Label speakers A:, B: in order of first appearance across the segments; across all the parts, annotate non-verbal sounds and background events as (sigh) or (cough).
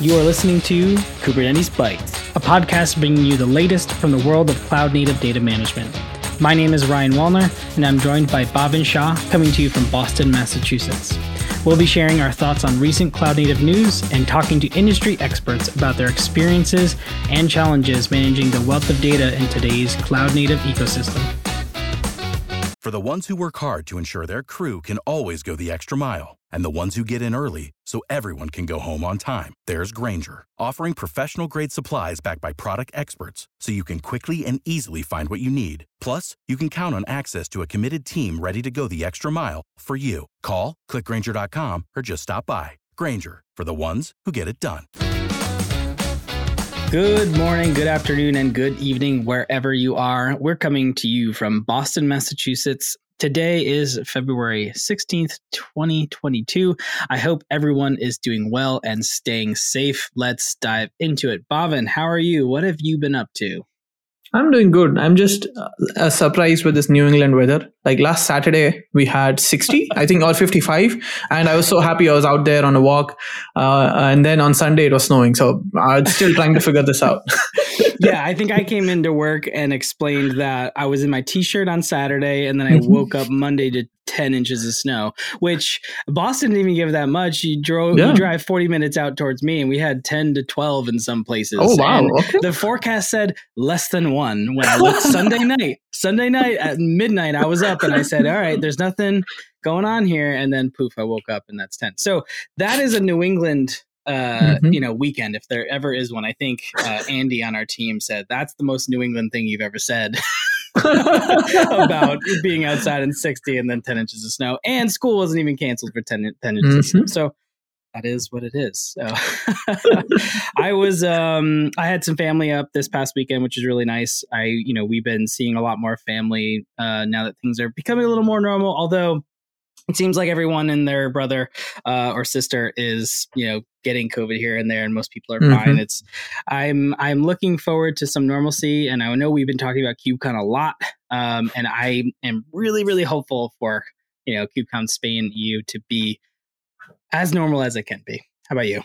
A: You are listening to Kubernetes Bytes, a podcast bringing you the latest from the world of cloud native data management. My name is Ryan Wallner, and I'm joined by Bhavin Shah, coming to you from Boston, Massachusetts. We'll be sharing our thoughts on recent cloud native news and talking to industry experts about their experiences and challenges managing the wealth of data in today's cloud native ecosystem.
B: For the ones who work hard to ensure their crew can always go the extra mile, and the ones who get in early so everyone can go home on time, there's Grainger, offering professional grade supplies backed by product experts so you can quickly and easily find what you need. Plus, you can count on access to a committed team ready to go the extra mile for you. Call, clickgrainger.com, or just stop by. Grainger, for the ones who get it done.
A: Good morning, good afternoon, and good evening, wherever you are. We're coming to you from Boston, Massachusetts. Today is February 16th, 2022. I hope everyone is doing well and staying safe. Let's dive into it. Bhavin, how are you? What have you been up to?
C: I'm doing good. I'm just uh, surprised with this New England weather. Like last Saturday, we had 60, I think, or 55. And I was so happy I was out there on a walk. Uh, and then on Sunday, it was snowing. So I'm still trying to figure this out. (laughs)
A: yeah, I think I came into work and explained that I was in my t shirt on Saturday. And then I mm-hmm. woke up Monday to 10 inches of snow, which Boston didn't even give that much. You drove, yeah. you drive 40 minutes out towards me, and we had 10 to 12 in some places.
C: Oh, wow. Okay.
A: The forecast said less than one when I looked (laughs) Sunday night. Sunday night at midnight, I was up and I said, All right, there's nothing going on here. And then poof, I woke up and that's 10. So that is a New England uh, mm-hmm. you know, weekend if there ever is one. I think uh, Andy on our team said that's the most New England thing you've ever said. (laughs) (laughs) about being outside in 60 and then 10 inches of snow. And school wasn't even canceled for 10, 10 inches mm-hmm. of snow. Mm-hmm. So that is what it is. So (laughs) I was um I had some family up this past weekend, which is really nice. I, you know, we've been seeing a lot more family uh now that things are becoming a little more normal, although it seems like everyone and their brother uh, or sister is you know getting covid here and there and most people are mm-hmm. fine. It's i'm i'm looking forward to some normalcy and i know we've been talking about kubecon a lot um, and i am really really hopeful for you know kubecon spain eu to be as normal as it can be. How about you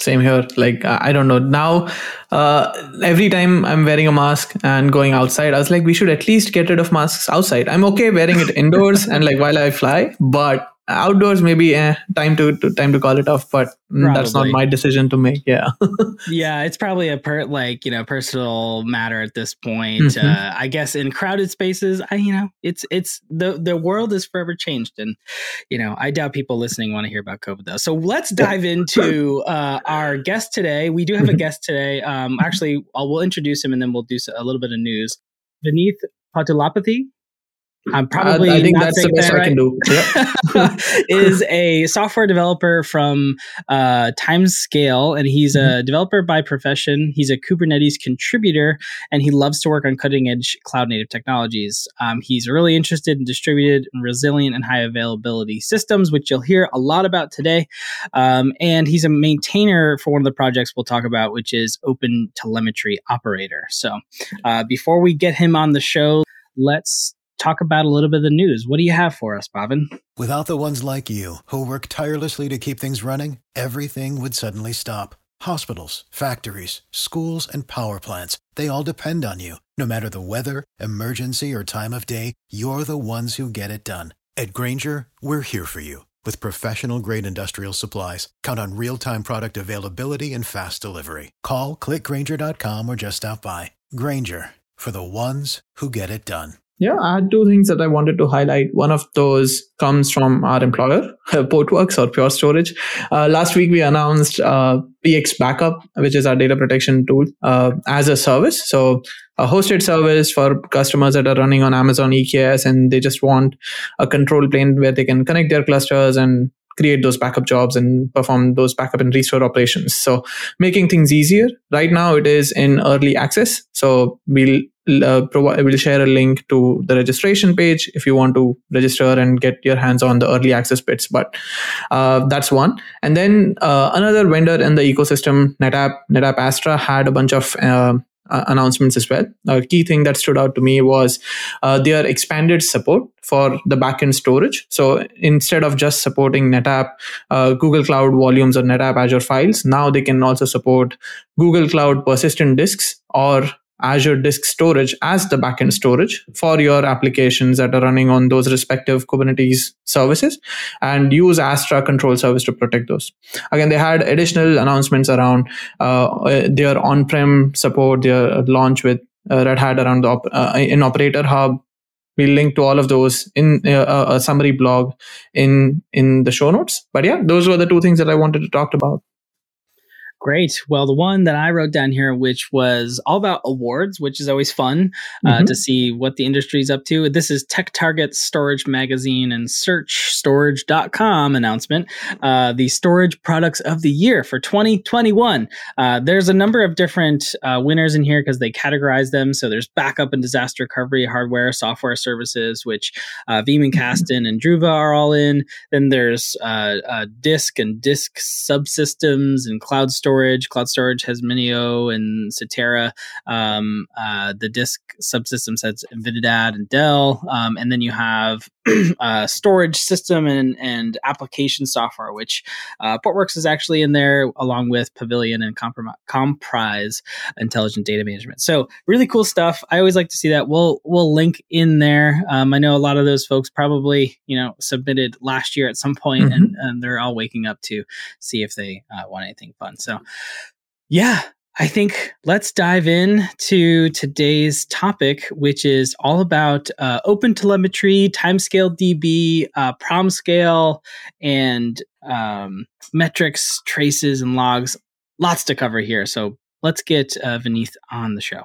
C: same here. Like i don't know. Now uh, every time i'm wearing a mask and going outside i was like we should at least get rid of masks outside. I'm okay wearing it indoors and like while i fly but outdoors maybe eh, time to, to, time to call it off but mm, that's not my decision to make yeah. (laughs)
A: Yeah it's probably a per like you know personal matter at this point mm-hmm. uh, i guess in crowded spaces i you know it's it's the the world is forever changed and you know i doubt people listening want to hear about covid though. So let's dive into uh, our guest today. We do have a mm-hmm. guest today um actually I'll, we'll introduce him and then we'll do a little bit of news. Vineeth Patulapathy I'm probably
C: I, I think that's the best I can do.
A: Yep. (laughs) (laughs) is a software developer from uh, Timescale, and he's mm-hmm. a developer by profession. He's a Kubernetes contributor, and he loves to work on cutting edge cloud native technologies. Um, he's really interested in distributed, and resilient, and high availability systems, which you'll hear a lot about today. Um, and he's a maintainer for one of the projects we'll talk about, which is Open Telemetry Operator. So, uh, before we get him on the show, let's talk about a little bit of the news. What do you have for us, Bhavin?
D: Without the ones like you, who work tirelessly to keep things running, everything would suddenly stop. Hospitals, factories, schools, and power plants, they all depend on you. No matter the weather, emergency, or time of day, you're the ones who get it done. At Grainger, we're here for you with professional grade industrial supplies. Count on real time product availability and fast delivery. Call clickgrainger.com or just stop by. Grainger for the ones who get it done.
C: Yeah, I had two things that I wanted to highlight. One of those comes from our employer, (laughs) Portworx or Pure Storage. Uh, last week, we announced uh, PX Backup, which is our data protection tool, uh, as a service. So, a hosted service for customers that are running on Amazon EKS and they just want a control plane where they can connect their clusters and create those backup jobs and perform those backup and restore operations. So making things easier. Right now it is in early access. So we'll uh, provide, we'll share a link to the registration page if you want to register and get your hands on the early access bits. But uh, that's one. And then uh, another vendor in the ecosystem, NetApp, NetApp Astra had a bunch of uh, uh, announcements as well. A key thing that stood out to me was their expanded support for the backend storage. So instead of just supporting NetApp, uh, Google Cloud Volumes or NetApp Azure files, now they can also support Google Cloud persistent disks or Azure Disk Storage as the backend storage for your applications that are running on those respective Kubernetes services and use Astra control service to protect those. Again, they had additional announcements around uh, their on-prem support, their launch with uh, Red Hat around the op- uh, in Operator Hub. We'll link to all of those in uh, a summary blog in in the show notes. But yeah, those were the two things that I wanted to talk about.
A: Great. Well, the one that I wrote down here, which was all about awards, which is always fun uh, mm-hmm. to see what the industry is up to. This is Tech TechTarget Storage Magazine and SearchStorage.com announcement. Uh, the storage products of the year for 2021. Uh, there's a number of different uh, winners in here because they categorize them. So there's backup and disaster recovery hardware, software services, which uh, Veeam and Kasten and Druva are all in. Then there's uh, disk and disk subsystems and cloud storage storage. Cloud storage has Minio and CTERA. Um, uh, the disk subsystems has Nvidia and Dell. Um, and then you have (clears throat) uh, storage system and, and application software, which uh, Portworx is actually in there along with Pavilion and Comprom- Komprise Intelligent Data Management. So really cool stuff. I always like to see that. We'll we'll link in there. Um, I know a lot of those folks probably you know submitted last year at some point mm-hmm. and, and they're all waking up to see if they uh, want anything fun. So yeah, I think let's dive in to today's topic, which is all about uh, open telemetry, timescale DB, uh, PromScale, and um, metrics, traces, and logs. Lots to cover here. So let's get uh, Vineeth on the show.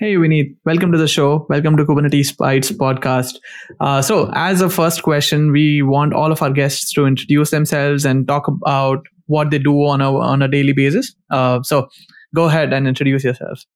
C: Hey, Vineeth. Welcome to the show. Welcome to Kubernetes Bytes podcast. Uh, so, as a first question, we want all of our guests to introduce themselves and talk about what they do on a on a daily basis. Uh, so, go ahead and introduce yourselves.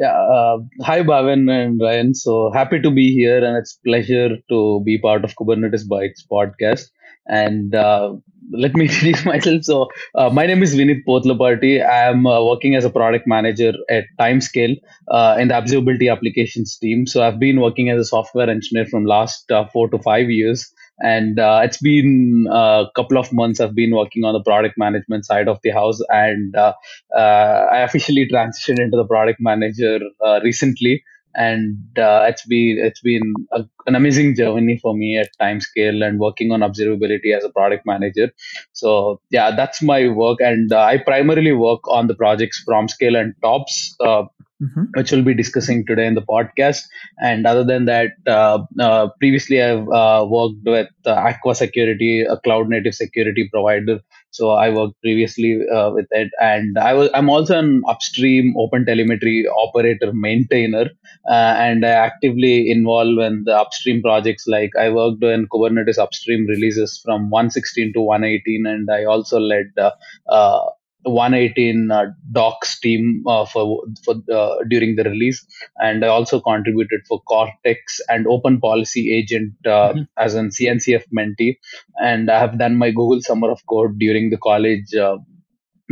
E: Yeah. Uh, hi, Bhavin and Ryan. So happy to be here, and it's pleasure to be part of Kubernetes Bytes podcast. And uh, let me (laughs) introduce myself. So, uh, my name is Vineeth Pothulapati. I am uh, working as a product manager at Timescale uh, in the observability applications team. So, I've been working as a software engineer from last uh, four to five years. And uh, it's been a couple of months I've been working on the product management side of the house. And I officially transitioned into the product manager recently and uh, it's been it's been a, an amazing journey for me at timescale and working on observability as a product manager. So yeah that's my work. And uh, i primarily work on the projects Promscale and tobs uh, mm-hmm. which we'll be discussing today in the podcast and other than that uh, uh, previously i've uh, worked with aqua security a cloud native security provider so I worked previously uh, with it, and I was I'm also an upstream Open Telemetry operator maintainer, uh, and I actively involved in the upstream projects. Like I worked in Kubernetes upstream releases from 116 to 118, and I also led uh, uh 118 uh, docs team uh, for for uh, during the release and i also contributed for cortex and open policy agent uh, mm-hmm. as an cncf mentee and i have done my google summer of code during the college uh,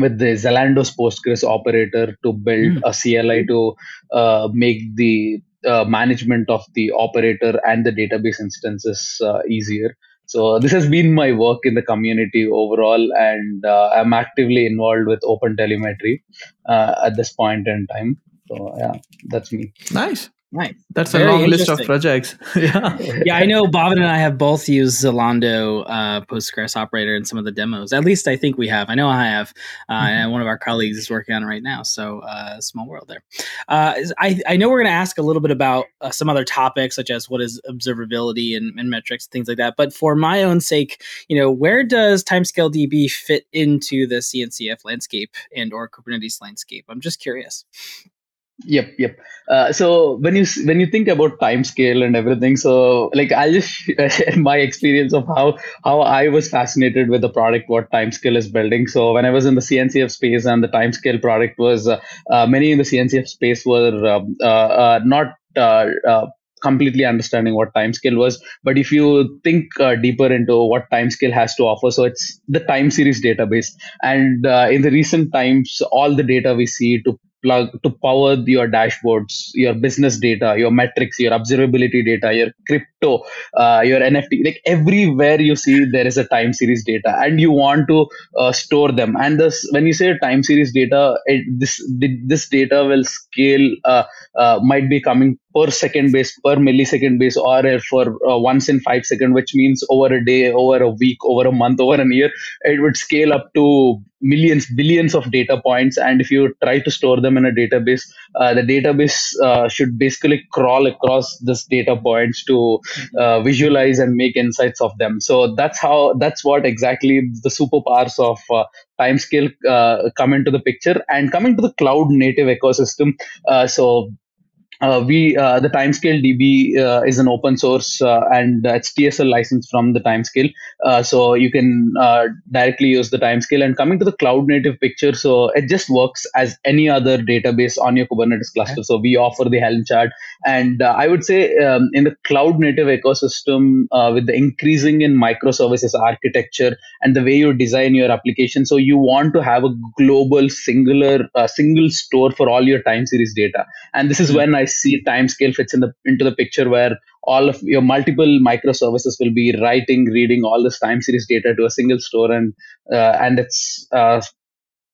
E: with the Zalando's Postgres operator to build mm. a CLI to uh, make the management of the operator and the database instances easier. So this has been my work in the community overall, and uh, I'm actively involved with Open Telemetry uh, at this point in time. So yeah, that's me.
C: Nice.
A: Nice.
C: That's Very a long list of projects. (laughs) yeah.
A: Yeah, I know Bhavin and I have both used Zalando uh, Postgres operator in some of the demos. At least I think we have. I know I have. Uh, mm-hmm. And one of our colleagues is working on it right now. So uh, small world there. Uh, I, I know we're going to ask a little bit about uh, some other topics, such as what is observability and, and metrics, things like that. But for my own sake, you know, where does Timescale DB fit into the CNCF landscape and or Kubernetes landscape? I'm just curious.
E: Yep, yep. Uh, so when you when you think about Timescale and everything, so like I'll just (laughs) share my experience of how how I was fascinated with the product what Timescale is building. So when I was in the CNCF space and the Timescale product was uh, uh, many in the CNCF space were um, uh, uh, not uh, completely understanding what Timescale was but if you think uh, deeper into what Timescale has to offer so it's the time series database and uh, in the recent times all the data we see to plug to power your dashboards, your business data, your metrics, your observability data, your crypto, uh, your NFT. Like everywhere you see there is a time series data, and you want to uh, store them. And this, when you say time series data, it, this this data will scale. Uh, uh might be coming per second base, per millisecond base, or for uh, once in five second, which means over a day, over a week, over a month, over a year, it would scale up to millions, billions of data points. And if you try to store them in a database, uh, the database uh, should basically crawl across this data points to uh, visualize and make insights of them. So that's how, that's what exactly the superpowers of uh, timescale uh, come into the picture and coming to the cloud native ecosystem uh, so uh, we uh, the timescale db uh, is an open source uh, and it's tsl license from the timescale. Uh, so you can uh, directly use the timescale. And coming to the cloud native picture so it just works as any other database on your kubernetes cluster. So we offer the helm chart. And i would say um, in the cloud native ecosystem with the increasing in microservices architecture and the way you design your application so you want to have a global singular single store for all your time series data. And this is mm-hmm. when i see timescale fits in the into the picture where all of your multiple microservices will be writing, reading all this time series data to a single store, and uh, and it's uh,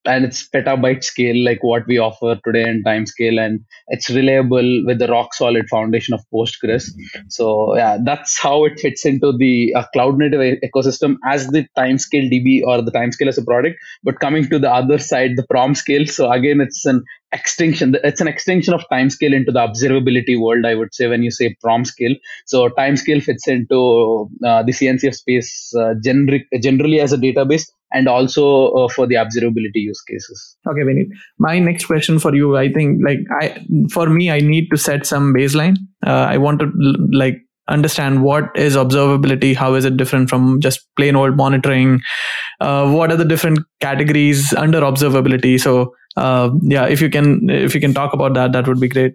E: and it's petabyte scale like what we offer today in Timescale and it's reliable with the rock solid foundation of postgres. So yeah that's how it fits into the uh, cloud native ecosystem as the timescale db or the timescale as a product. But coming to the other side the Promscale so again it's an extension it's an extension of Timescale into the observability world i would say when you say Promscale so Timescale fits into uh, the cncf space uh, generic, generally as a database and also uh, for the observability use cases.
C: Okay, Vineet. My next question for you, I think, like I, for me, I need to set some baseline. Uh, I want to like understand what is observability how is it different from just plain old monitoring uh, what are the different categories under observability so uh, yeah if you can if you can talk about that that would be great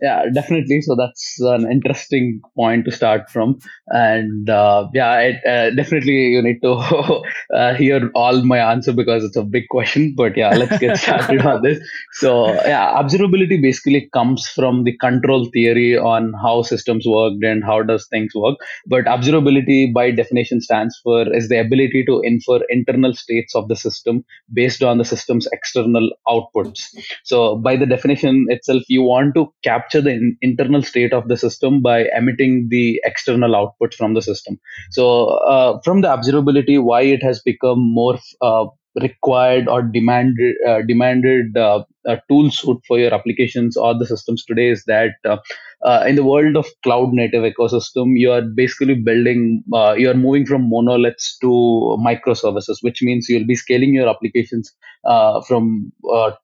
E: yeah definitely. So that's an interesting point to start from. And uh, yeah it, uh, definitely you need to (laughs) uh, hear all my answer because it's a big question but yeah let's get started on this. So yeah observability basically comes from the control theory on how systems work and how does things work. But observability by definition stands for is the ability to infer internal states of the system based on the system's external outputs. So by the definition itself you want to capture capture the in- internal state of the system by emitting the external output from the system. So, uh, from the observability, why it has become more uh, required or demanded uh, demanded uh, tool suite for your applications or the systems today is that uh, uh, in the world of cloud native ecosystem you are basically building uh, you are moving from monoliths to microservices which means you'll be scaling your applications from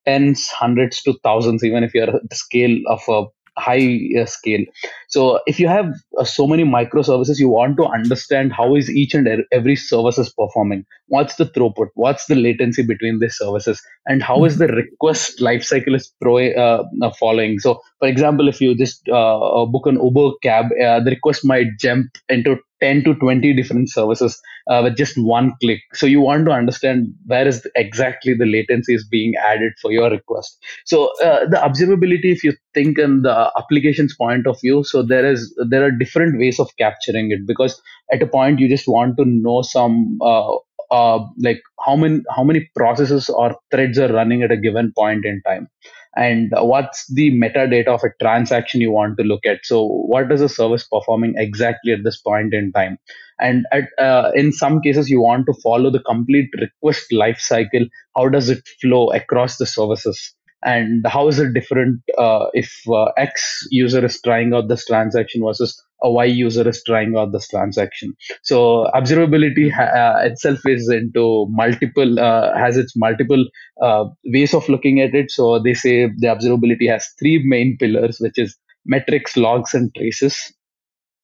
E: tens hundreds to thousands even if you're at the scale of a high uh, scale. So if you have uh, so many microservices you want to understand how is each and every service is performing. What's the throughput? What's the latency between these services? And how is the request lifecycle is pro, uh, uh following? So for example if you just uh, book an uber cab uh, the request might jump into 10 to 20 different services uh, with just one click. So you want to understand where is exactly the latency is being added for your request. So uh, the observability, if you think in the applications point of view, so there is there are different ways of capturing it because at a point you just want to know some uh, uh, like how many how many processes or threads are running at a given point in time? And what's the metadata of a transaction you want to look at? So what is the service performing exactly at this point in time? And at, uh, in some cases you want to follow the complete request life cycle. How does it flow across the services? And how is it different uh, if uh, x user is trying out this transaction versus a y user is trying out this transaction. So observability uh, itself is into multiple uh, has its multiple uh, ways of looking at it. So they say the observability has three main pillars which is metrics logs and traces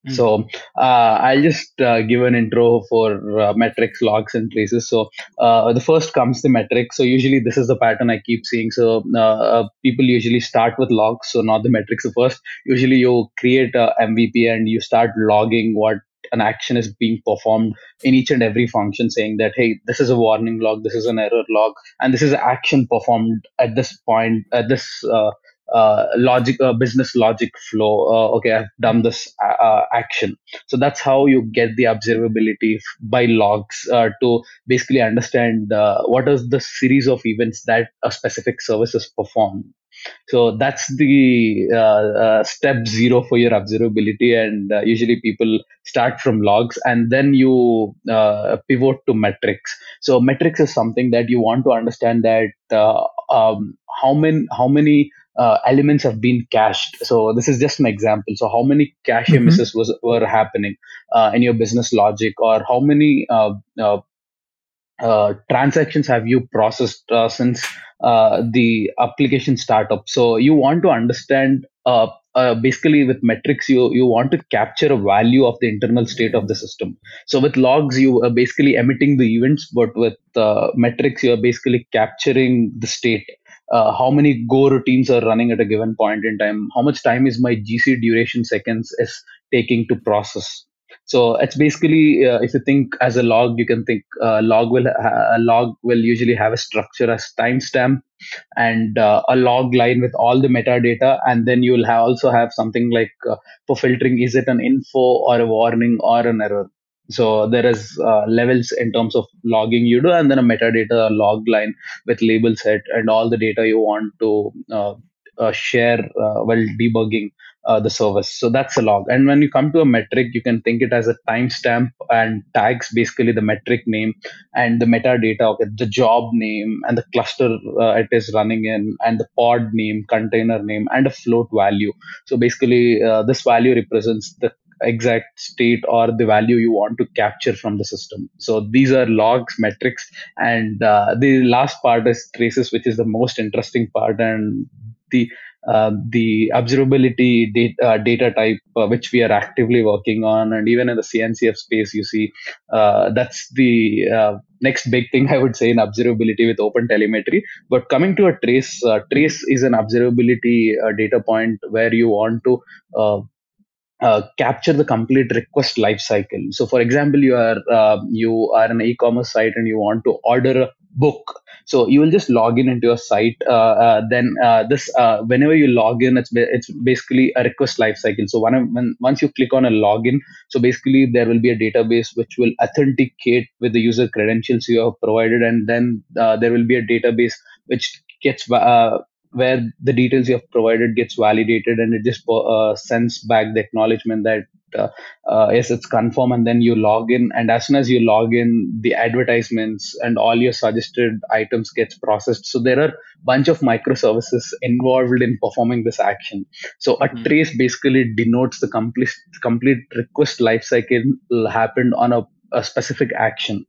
E: Hmm. So uh, I'll just uh, give an intro for uh, metrics, logs, and traces. So uh, the first comes the metrics. So usually this is the pattern I keep seeing. So uh, uh, people usually start with logs, so not the metrics first. Usually you create a MVP and you start logging what an action is being performed in each and every function saying that hey this is a warning log this is an error log and this is action performed at this point at this uh, uh, logic uh, business logic flow uh, okay i've done this uh, uh, action. So that's how you get the observability by logs to basically understand what is the series of events that a specific service is performed so that's the step zero for your observability and usually people start from logs and then you pivot to metrics. So metrics is something that you want to understand that um, how many how many uh, elements have been cached. So this is just an example. So how many cache mm-hmm. misses was were happening uh, in your business logic, or how many uh, uh, uh transactions have you processed uh, since the application startup? So you want to understand. basically, with metrics, you you want to capture a value of the internal state of the system. So with logs, you are basically emitting the events, but with metrics, you are basically capturing the state uh, how many go routines are running at a given point in time? How much time is my gc duration seconds is taking to process? So it's basically uh, if you think as a log you can think uh, log will ha- a log will usually have a structure as timestamp and uh, a log line with all the metadata and then you will also have something like uh, for filtering is it an info or a warning or an error so there is uh, levels in terms of logging you do, and then a metadata log line with label set and all the data you want to uh, uh, share uh, while debugging uh, the service. So that's a log. And when you come to a metric, you can think it as a timestamp and tags basically the metric name and the metadata, okay, the job name and the cluster uh, it is running in and the pod name, container name, and a float value. So basically, this value represents the exact state or the value you want to capture from the system. So these are logs, metrics, and uh, the last part is traces, which is the most interesting part and the uh, the observability data, uh, data type, uh, which we are actively working on, and even in the CNCF space, you see uh, that's the uh, next big thing (laughs) I would say in observability with open telemetry. But coming to a trace, trace is an observability data point where you want to uh, capture the complete request lifecycle. So, for example, you are uh, you are an e-commerce site and you want to order a book. So you will just log in into your site. Uh, uh then uh, this whenever you log in, it's it's basically a request lifecycle. So when, when once you click on a login, so basically there will be a database which will authenticate with the user credentials you have provided, and then there will be a database which gets uh, where the details you have provided gets validated and it just uh, sends back the acknowledgement that uh, uh, yes it's confirmed and then you log in. And as soon as you log in the advertisements and all your suggested items gets processed. So there are bunch of microservices involved in performing this action. So a mm-hmm. trace basically denotes the complete complete request lifecycle happened on a, a specific action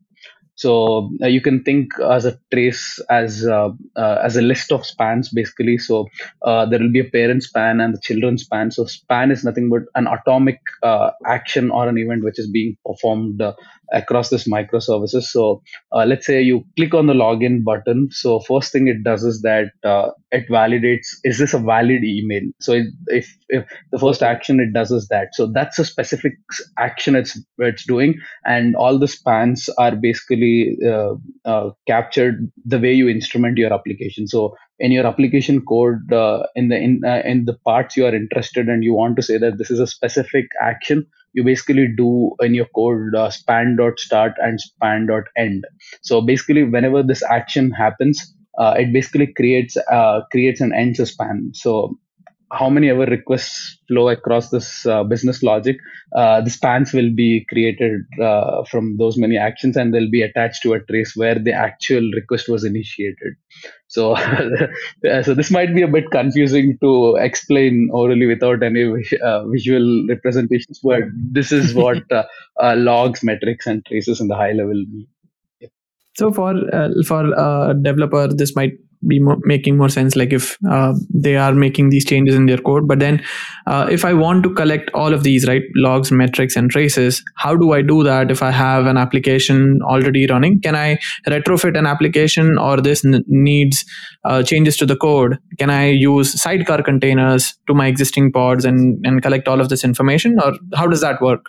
E: so uh, you can think as a trace as uh, uh, as a list of spans basically. So uh, there will be a parent span and the children span. So span is nothing but an atomic uh, action or an event which is being performed uh, across this microservices. So let's say you click on the login button. So first thing it does is that it validates is this a valid email. So it, if if the first action it does is that. So that's a specific action it's it's doing, and all the spans are basically uh, uh, captured the way you instrument your application. So in your application code, uh, in the in, uh, in the parts you are interested and you want to say that this is a specific action, you basically do in your code uh, span dot start and span dot end. So basically, whenever this action happens, uh, it basically creates creates an end span. So how many ever requests flow across this uh, business logic, uh, the spans will be created uh, from those many actions and they'll be attached to a trace where the actual request was initiated. So, (laughs) so this might be a bit confusing to explain orally without any uh, visual representations, but this is what (laughs) uh, uh, logs, metrics, and traces in the high level mean.
C: So for for a developer, this might be mo- making more sense like if uh, they are making these changes in their code. But then uh, if i want to collect all of these right logs metrics and traces how do i do that if i have an application already running? Can i retrofit an application or this n- needs uh, changes to the code? Can i use sidecar containers to my existing pods and and collect all of this information or how does that work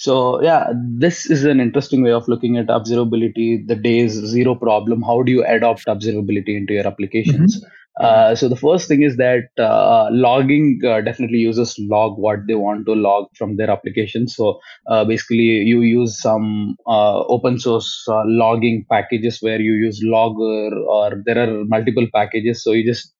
E: so yeah, this is an interesting way of looking at observability. The days zero problem. How do you adopt observability into your applications? Mm-hmm. Uh, so the first thing is that uh, logging uh, definitely uses log what they want to log from their application. So uh, basically, you use some uh, open source logging packages where you use Logger, or there are multiple packages. So you just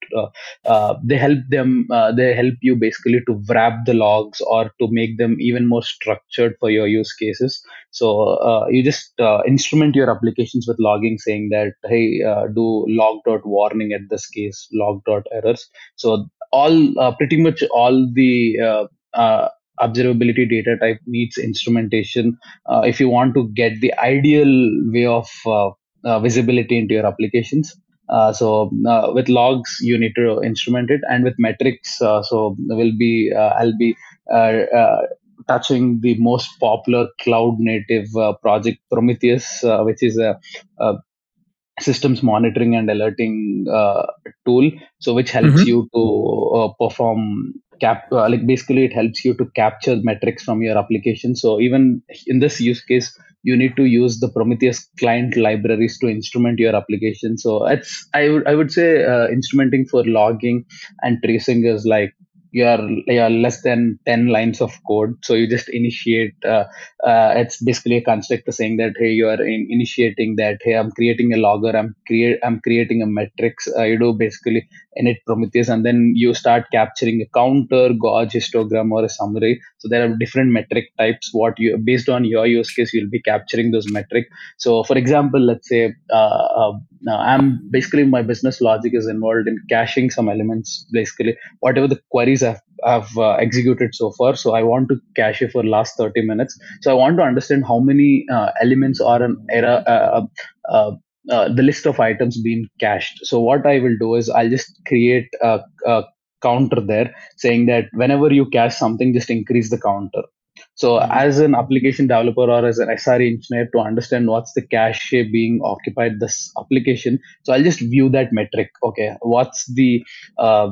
E: they help them. they help you basically to wrap the logs or to make them even more structured for your use cases. So you just instrument your applications with logging, saying that hey, do log dot warning at this case log dot errors. So all uh, pretty much all the uh, uh, observability data type needs instrumentation uh, if you want to get the ideal way of uh, uh, visibility into your applications. so with logs, you need to instrument it, and with metrics, so will be I'll be touching the most popular cloud native project Prometheus, which is a, a systems monitoring and alerting uh, tool. So which helps mm-hmm. you to uh, perform cap uh, like basically it helps you to capture metrics from your application. So even in this use case you need to use the prometheus client libraries to instrument your application. So it's i would i would say uh, instrumenting for logging and tracing is like you're you're less than 10 lines of code. So you just initiate uh, uh, it's basically a constructor saying that hey you are in initiating that. Hey i'm creating a logger. I'm create i'm creating a metrics uh, you do basically init prometheus and then you start capturing a counter gauge histogram or a summary. So there are different metric types. What you based on your use case you'll be capturing those metric. So for example let's say uh, uh, i'm basically my business logic is involved in caching some elements basically whatever the queries i've, I've uh, executed so far so i want to cache it for last 30 minutes so i want to understand how many uh, elements are an error uh, uh, uh, the list of items being cached. So what I will do is I'll just create a, a, counter there saying that whenever you cache something, just increase the counter. So mm-hmm. as an application developer or as an SRE engineer to understand what's the cache being occupied this application, so I'll just view that metric. Okay, what's the uh,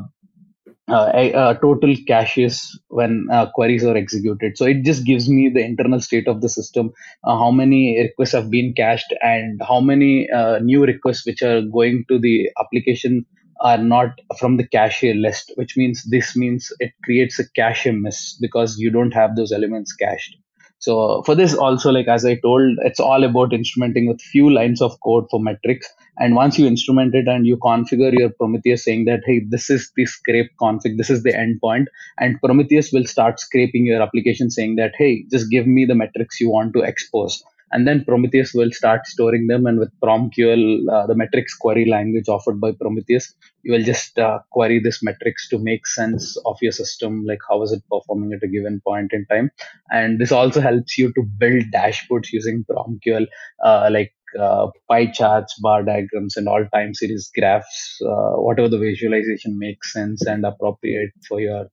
E: uh, uh, total caches when uh, queries are executed. So it just gives me the internal state of the system, uh, how many requests have been cached, and how many uh, new requests which are going to the application are not from the cache list, which means this means it creates a cache miss because you don't have those elements cached. So for this also, like as I told, it's all about instrumenting with few lines of code for metrics. And once you instrument it and you configure your Prometheus saying that, hey, this is the scrape config, this is the endpoint, and Prometheus will start scraping your application saying that, hey, just give me the metrics you want to expose and then Prometheus will start storing them. And with PromQL, uh, the metrics query language offered by Prometheus, you will just uh, query this metrics to make sense of your system, like how is it performing at a given point in time. And this also helps you to build dashboards using PromQL, uh, like uh, pie charts, bar diagrams, and all time series graphs, uh, whatever the visualization makes sense and appropriate for your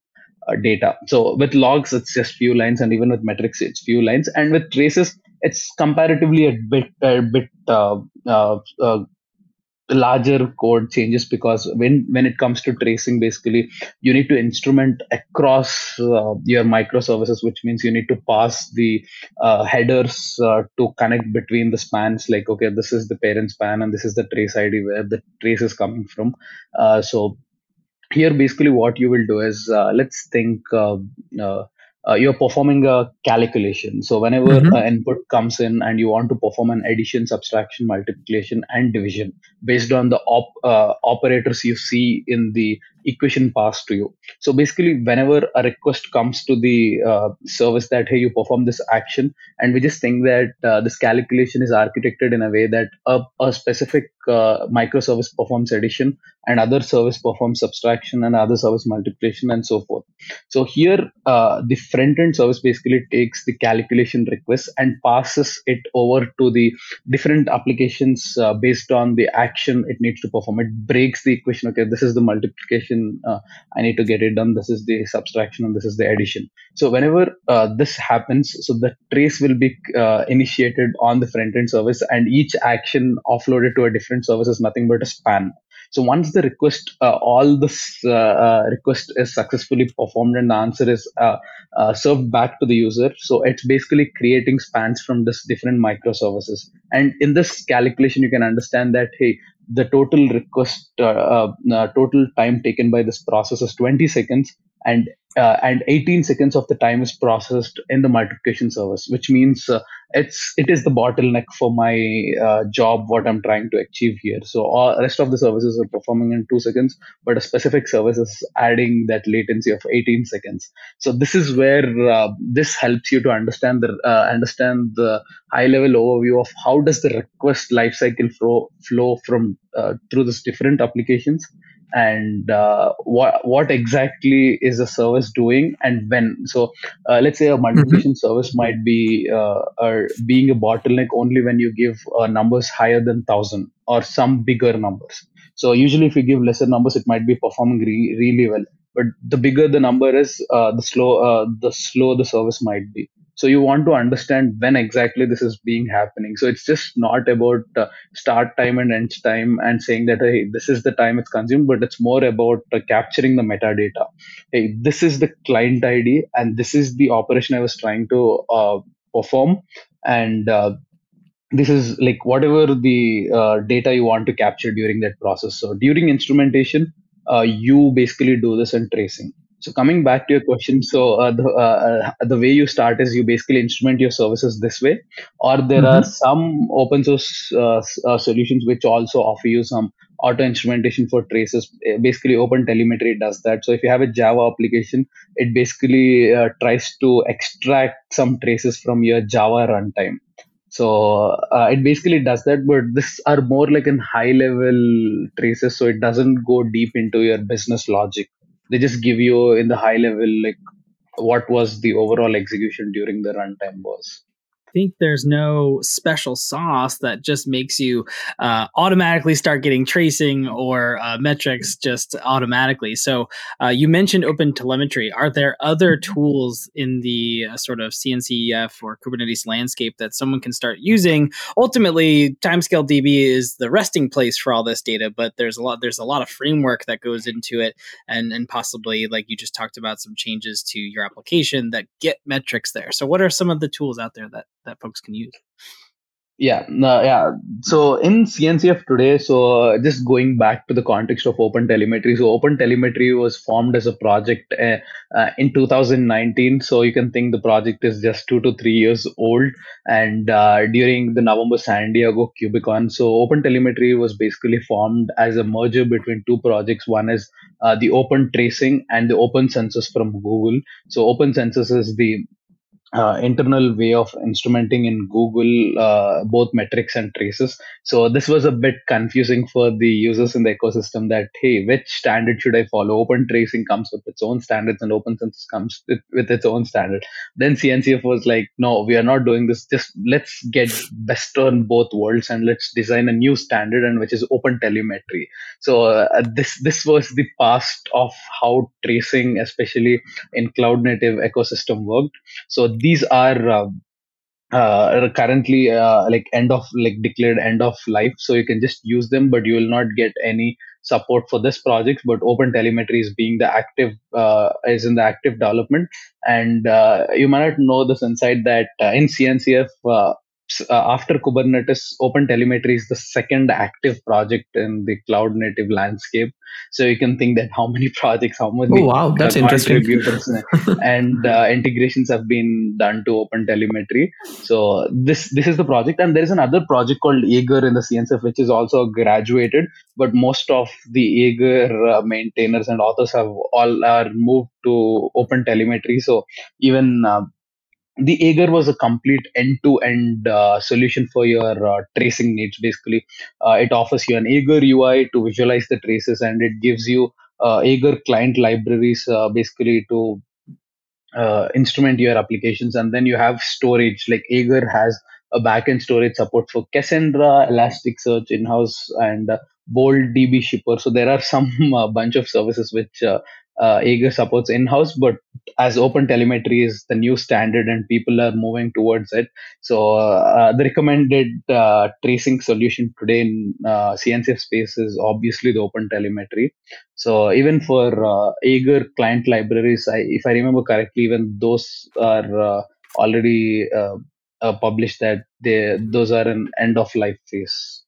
E: data. So with logs, it's just few lines, and even with metrics, it's few lines. And with traces, it's comparatively a bit a bit uh, uh, uh, larger code changes because when when it comes to tracing basically you need to instrument across uh, your microservices which means you need to pass the uh, headers uh, to connect between the spans like okay this is the parent span and this is the trace id where the trace is coming from uh, so here basically what you will do is uh, let's think uh, uh, you're performing a calculation. So whenever mm-hmm. input comes in and you want to perform an addition, subtraction, multiplication, and division based on the op, uh, operators you see in the equation passed to you. So basically, whenever a request comes to the uh, service that hey, you perform this action, and we just think that uh, this calculation is architected in a way that a, a specific uh, microservice performs addition and other service performs subtraction and other service multiplication and so forth. So here, uh, the front end service basically takes the calculation request and passes it over to the different applications uh, based on the action it needs to perform. It breaks the equation. Okay, this is the multiplication. Uh, I need to get it done. This is the subtraction and this is the addition. So whenever uh, this happens, so the trace will be uh, initiated on the front end service and each action offloaded to a different service is nothing but a span. So once the request, uh, all this uh, uh, request is successfully performed and the answer is uh, uh, served back to the user. So it's basically creating spans from this different microservices. And in this calculation, you can understand that, hey, the total request, uh, total time taken by this process is 20 seconds and uh, and 18 seconds of the time is processed in the multiplication service, which means uh, it's it is the bottleneck for my uh, job what I'm trying to achieve here. So all rest of the services are performing in two seconds, but a specific service is adding that latency of 18 seconds. So this is where uh, this helps you to understand the uh, understand the high level overview of how does the request lifecycle flow flow from uh, through these different applications and uh, what what exactly is the service doing and when? So uh, let's say a multiplication mm-hmm. service might be uh, being a bottleneck only when you give uh, numbers higher than 1000 or some bigger numbers. So usually if you give lesser numbers it might be performing re- really well. But the bigger the number is uh, the slow uh, the slower the service might be so you want to understand when exactly this is being happening. So it's just not about uh, start time and end time and saying that hey this is the time it's consumed but it's more about uh, capturing the metadata. Hey this is the client id and this is the operation i was trying to uh, perform. And uh, this is like whatever the uh, data you want to capture during that process. So during instrumentation uh, you basically do this in tracing so coming back to your question, so uh, the uh, uh, the way you start is you basically instrument your services this way, or there mm-hmm. are some open source uh, uh, solutions which also offer you some auto instrumentation for traces. Eh, basically, Open Telemetry does that. So if you have a Java application, it basically uh, tries to extract some traces from your Java runtime. So uh, it basically does that, but this are more like in high level traces, so it doesn't go deep into your business logic they just give you in the high level like what was the overall execution during the runtime was
A: think there's no special sauce that just makes you uh, automatically start getting tracing or uh, metrics just automatically. So uh, you mentioned open telemetry. Are there other mm-hmm. tools in the uh, sort of CNCF or Kubernetes landscape that someone can start using? Ultimately, Timescale DB is the resting place for all this data, but there's a lot there's a lot of framework that goes into it, and and possibly like you just talked about some changes to your application that get metrics there. So what are some of the tools out there that that folks can use.
E: Yeah no, yeah. So in cncf today so just going back to the context of open telemetry so open telemetry was formed as a project uh, uh, in 2019 so you can think the project is just two to three years old. And uh, during the november san diego kubecon so open telemetry was basically formed as a merger between two projects. One is uh, the open tracing and the open census from google. So open census is the uh, internal way of instrumenting in Google uh, both metrics and traces. So this was a bit confusing for the users in the ecosystem that hey, which standard should I follow? Open tracing comes with its own standards and open census comes with, its own standard. Then CNCF was like, no, we are not doing this. Just let's get best on both worlds and let's design a new standard and which is open telemetry. So uh, this this was the past of how tracing, especially in cloud native ecosystem worked. So these are uh, uh, currently uh, like end of like declared end of life so you can just use them but you will not get any support for this project. But open telemetry is being the active uh, is in the active development and uh, you might not know this insight that uh, in cncf uh, after Kubernetes, Open Telemetry is the second active project in the cloud native landscape. So you can think that how many (laughs) projects, how many
C: oh, wow, that's interesting. (laughs)
E: and uh, integrations have been done to Open Telemetry. So this this is the project, and there is another project called Jaeger in the CNCF, which is also graduated. But most of the Jaeger uh, maintainers and authors have all are moved to Open Telemetry. So even uh, the Jaeger was a complete end-to-end uh, solution for your uh, tracing needs. Basically, uh, it offers you an Jaeger UI to visualize the traces, and it gives you uh, Jaeger client libraries, uh, basically to uh, instrument your applications. And then you have storage. Like Jaeger has a backend storage support for Cassandra, Elasticsearch in-house, and Bolt DB Shipper. So there are (laughs) some bunch of services which uh, Jaeger supports in-house, but as open telemetry is the new standard and people are moving towards it. So uh, the recommended uh, tracing solution today in uh, CNCF space is obviously the open telemetry. So even for uh, Jaeger client libraries, I, if I remember correctly, even those are uh, already uh, published that they those are an end of life phase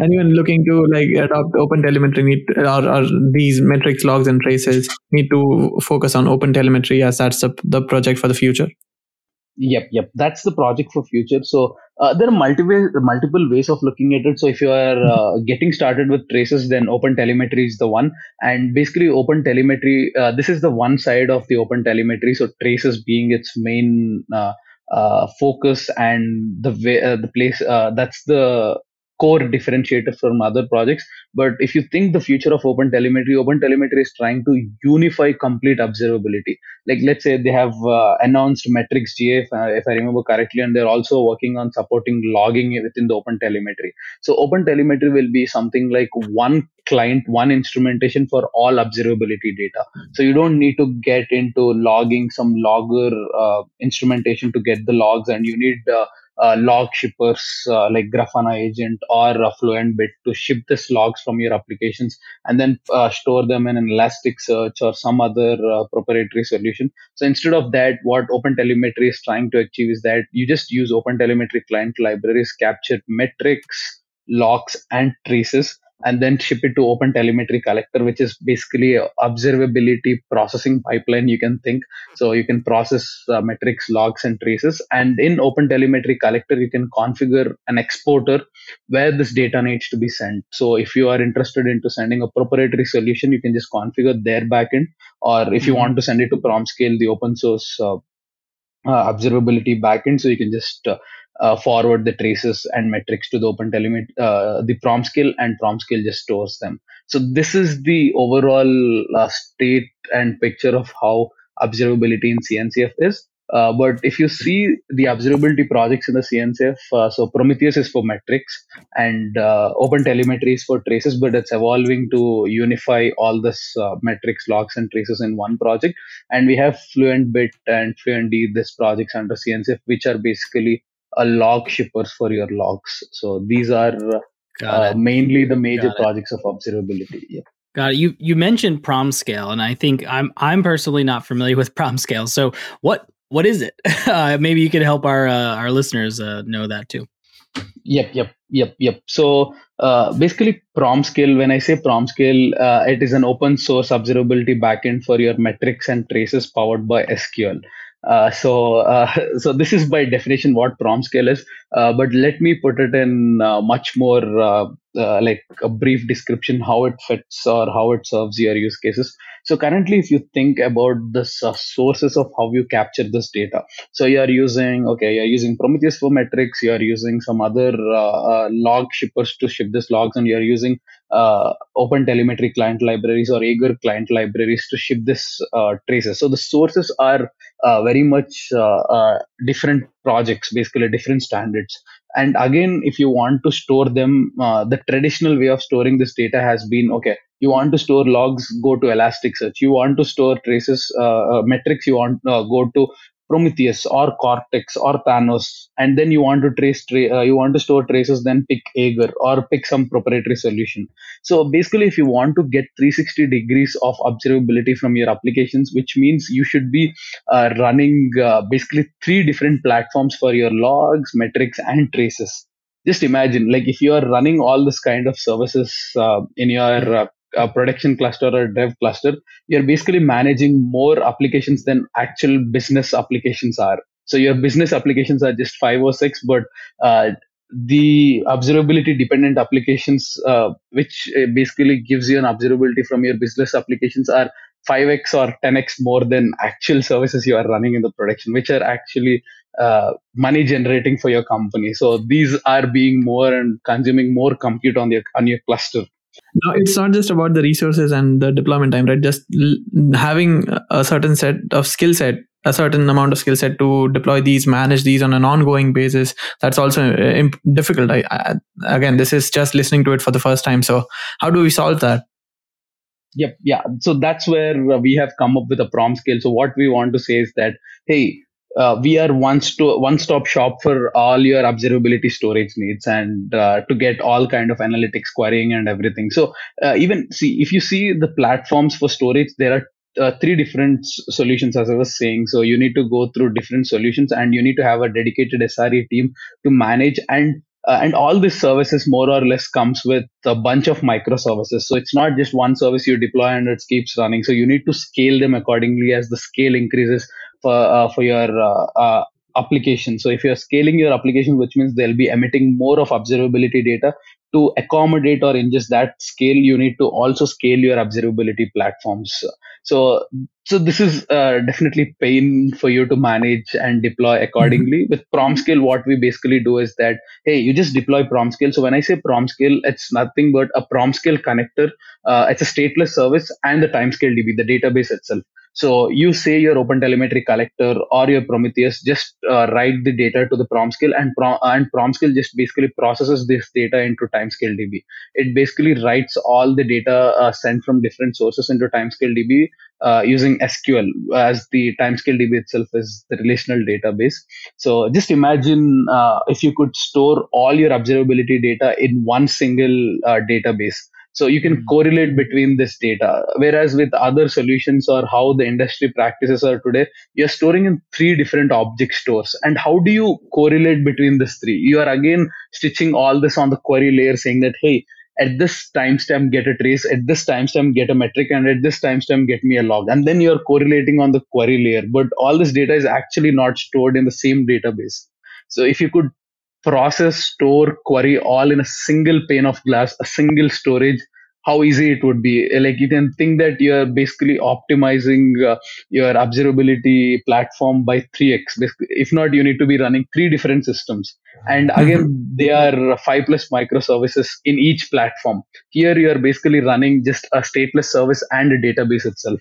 C: anyone looking to like adopt open telemetry need or, or these metrics logs and traces need to focus on open telemetry as that's the, the project for the future?
E: Yep yep. That's the project for future. So uh, there are multiple multiple ways of looking at it. So if you are uh, getting started with traces then open telemetry is the one. And basically open telemetry uh, this is the one side of the open telemetry. So traces being its main uh, uh, focus and the way uh, the place that's the core differentiator from other projects. But if you think the future of Open Telemetry, Open Telemetry is trying to unify complete observability. Like let's say they have uh, announced metrics GA, if, uh, if, I remember correctly, and they're also working on supporting logging within the Open Telemetry. So Open Telemetry will be something like one client, one instrumentation for all observability data. So you don't need to get into logging some logger uh, instrumentation to get the logs, and you need uh, log shippers uh, like Grafana agent or uh, Fluentbit to ship these logs from your applications and then uh, store them in an Elasticsearch or some other uh, proprietary solution. So instead of that, what OpenTelemetry is trying to achieve is that you just use OpenTelemetry client libraries, capture metrics, logs, and traces and then ship it to open telemetry collector which is basically a observability processing pipeline you can think. So you can process uh, metrics logs and traces. And in open telemetry collector you can configure an exporter where this data needs to be sent. So if you are interested into sending a proprietary solution you can just configure their backend. Or if you mm-hmm. want to send it to promscale the open source uh, uh, observability backend so you can just uh, uh, forward the traces and metrics to the open telemetry, uh, the PromScale, and PromScale just stores them. So this is the overall uh, state and picture of how observability in CNCF is. Uh, but if you see the observability projects in the CNCF, uh, so Prometheus is for metrics and uh, Open Telemetry is for traces, but it's evolving to unify all this metrics, logs, and traces in one project. And we have Fluentbit and FluentD, this projects under CNCF, which are basically a log shippers for your logs. So these are uh, mainly the major projects of observability. Yeah.
A: Got it. You you mentioned PromScale, and I think I'm I'm personally not familiar (laughs) with PromScale. So what what is it? (laughs) Uh, maybe you could help our uh, our listeners uh, know that too.
E: Yep, yep, yep, yep. So uh, basically, PromScale. When I say PromScale, uh, it is an open source observability backend for your metrics and traces powered by SQL. Uh, so, uh, (laughs) so this is by definition what PromScale is. Uh, but let me put it in uh, much more uh, uh, like a brief description how it fits or how it serves your use cases. So currently, if you think about the sources of how you capture this data, so you are using okay, you're using Prometheus for metrics, you are using some other log shippers to ship this logs, and you are using Open Telemetry client libraries or Jaeger client libraries to ship this traces. So the sources are uh, very much uh, uh, different projects, basically different standards. And again, if you want to store them, uh, the traditional way of storing this data has been okay. You want to store logs, go to Elasticsearch. You want to store traces, uh, uh, metrics. You want go to Prometheus or Cortex or Thanos, and then you want to trace, tra- uh, you want to store traces, then pick Jaeger or pick some proprietary solution. So basically, if you want to get 360 degrees of observability from your applications, which means you should be uh, running uh, basically three different platforms for your logs, metrics, and traces. Just imagine, like if you are running all this kind of services uh, in your uh, a production cluster or dev cluster, you're basically managing more applications than actual business applications are. So your business applications are just five or six, but uh, the observability dependent applications, uh, which uh, basically gives you an observability from your business applications, are 5x or 10x more than actual services you are running in the production, which are actually uh, money generating for your company. So these are being more and consuming more compute on your on your cluster.
C: Now, it's not just about the resources and the deployment time, right? Just l- having a certain set of skill set, a certain amount of skill set to deploy these, manage these on an ongoing basis. That's also uh, imp- difficult. I, I, again, this is just listening to it for the first time. So, how do we solve that?
E: Yep, yeah. So that's where we have come up with a PromScale So what we want to say is that, hey, uh, we are one sto- one stop shop for all your observability storage needs and uh, to get all kind of analytics querying and everything. So uh, even see if you see the platforms for storage there are uh, three different solutions as i was saying. So you need to go through different solutions and you need to have a dedicated sre team to manage and uh, and all these services more or less comes with a bunch of microservices. So it's not just one service you deploy and it keeps running. So you need to scale them accordingly as the scale increases for uh, for your uh, uh, application. So if you're scaling your application, which means they'll be emitting more of observability data to accommodate or ingest that scale, you need to also scale your observability platforms. So, so this is uh, definitely pain for you to manage and deploy accordingly. Mm-hmm. With PromScale, what we basically do is that hey, you just deploy PromScale. So when I say PromScale, it's nothing but a PromScale connector. Uh, it's a stateless service and the timescale DB, the database itself. So you say your OpenTelemetry collector or your Prometheus just uh, write the data to the PromScale and Prom and PromScale just basically processes this data into timescale DB. It basically writes all the data uh, sent from different sources into timescale DB uh, using SQL as the timescale DB itself is the relational database. So just imagine uh, if you could store all your observability data in one single uh, database so you can hmm. correlate between this data. Whereas with other solutions or how the industry practices are today, you're storing in three different object stores. And how do you correlate between these three? You are again stitching all this on the query layer saying that, hey, at this timestamp get a trace, at this timestamp get a metric, and at this timestamp get me a log. And then you're correlating on the query layer. But all this data is actually not stored in the same database. So if you could process, store, query all in a single pane of glass, a single storage, how easy it would be. Like you can think that you're basically optimizing uh, your observability platform by 3x. If not, you need to be running three different systems. And mm-hmm. again, they are five plus microservices in each platform. Here you are basically running just a stateless service and a database itself.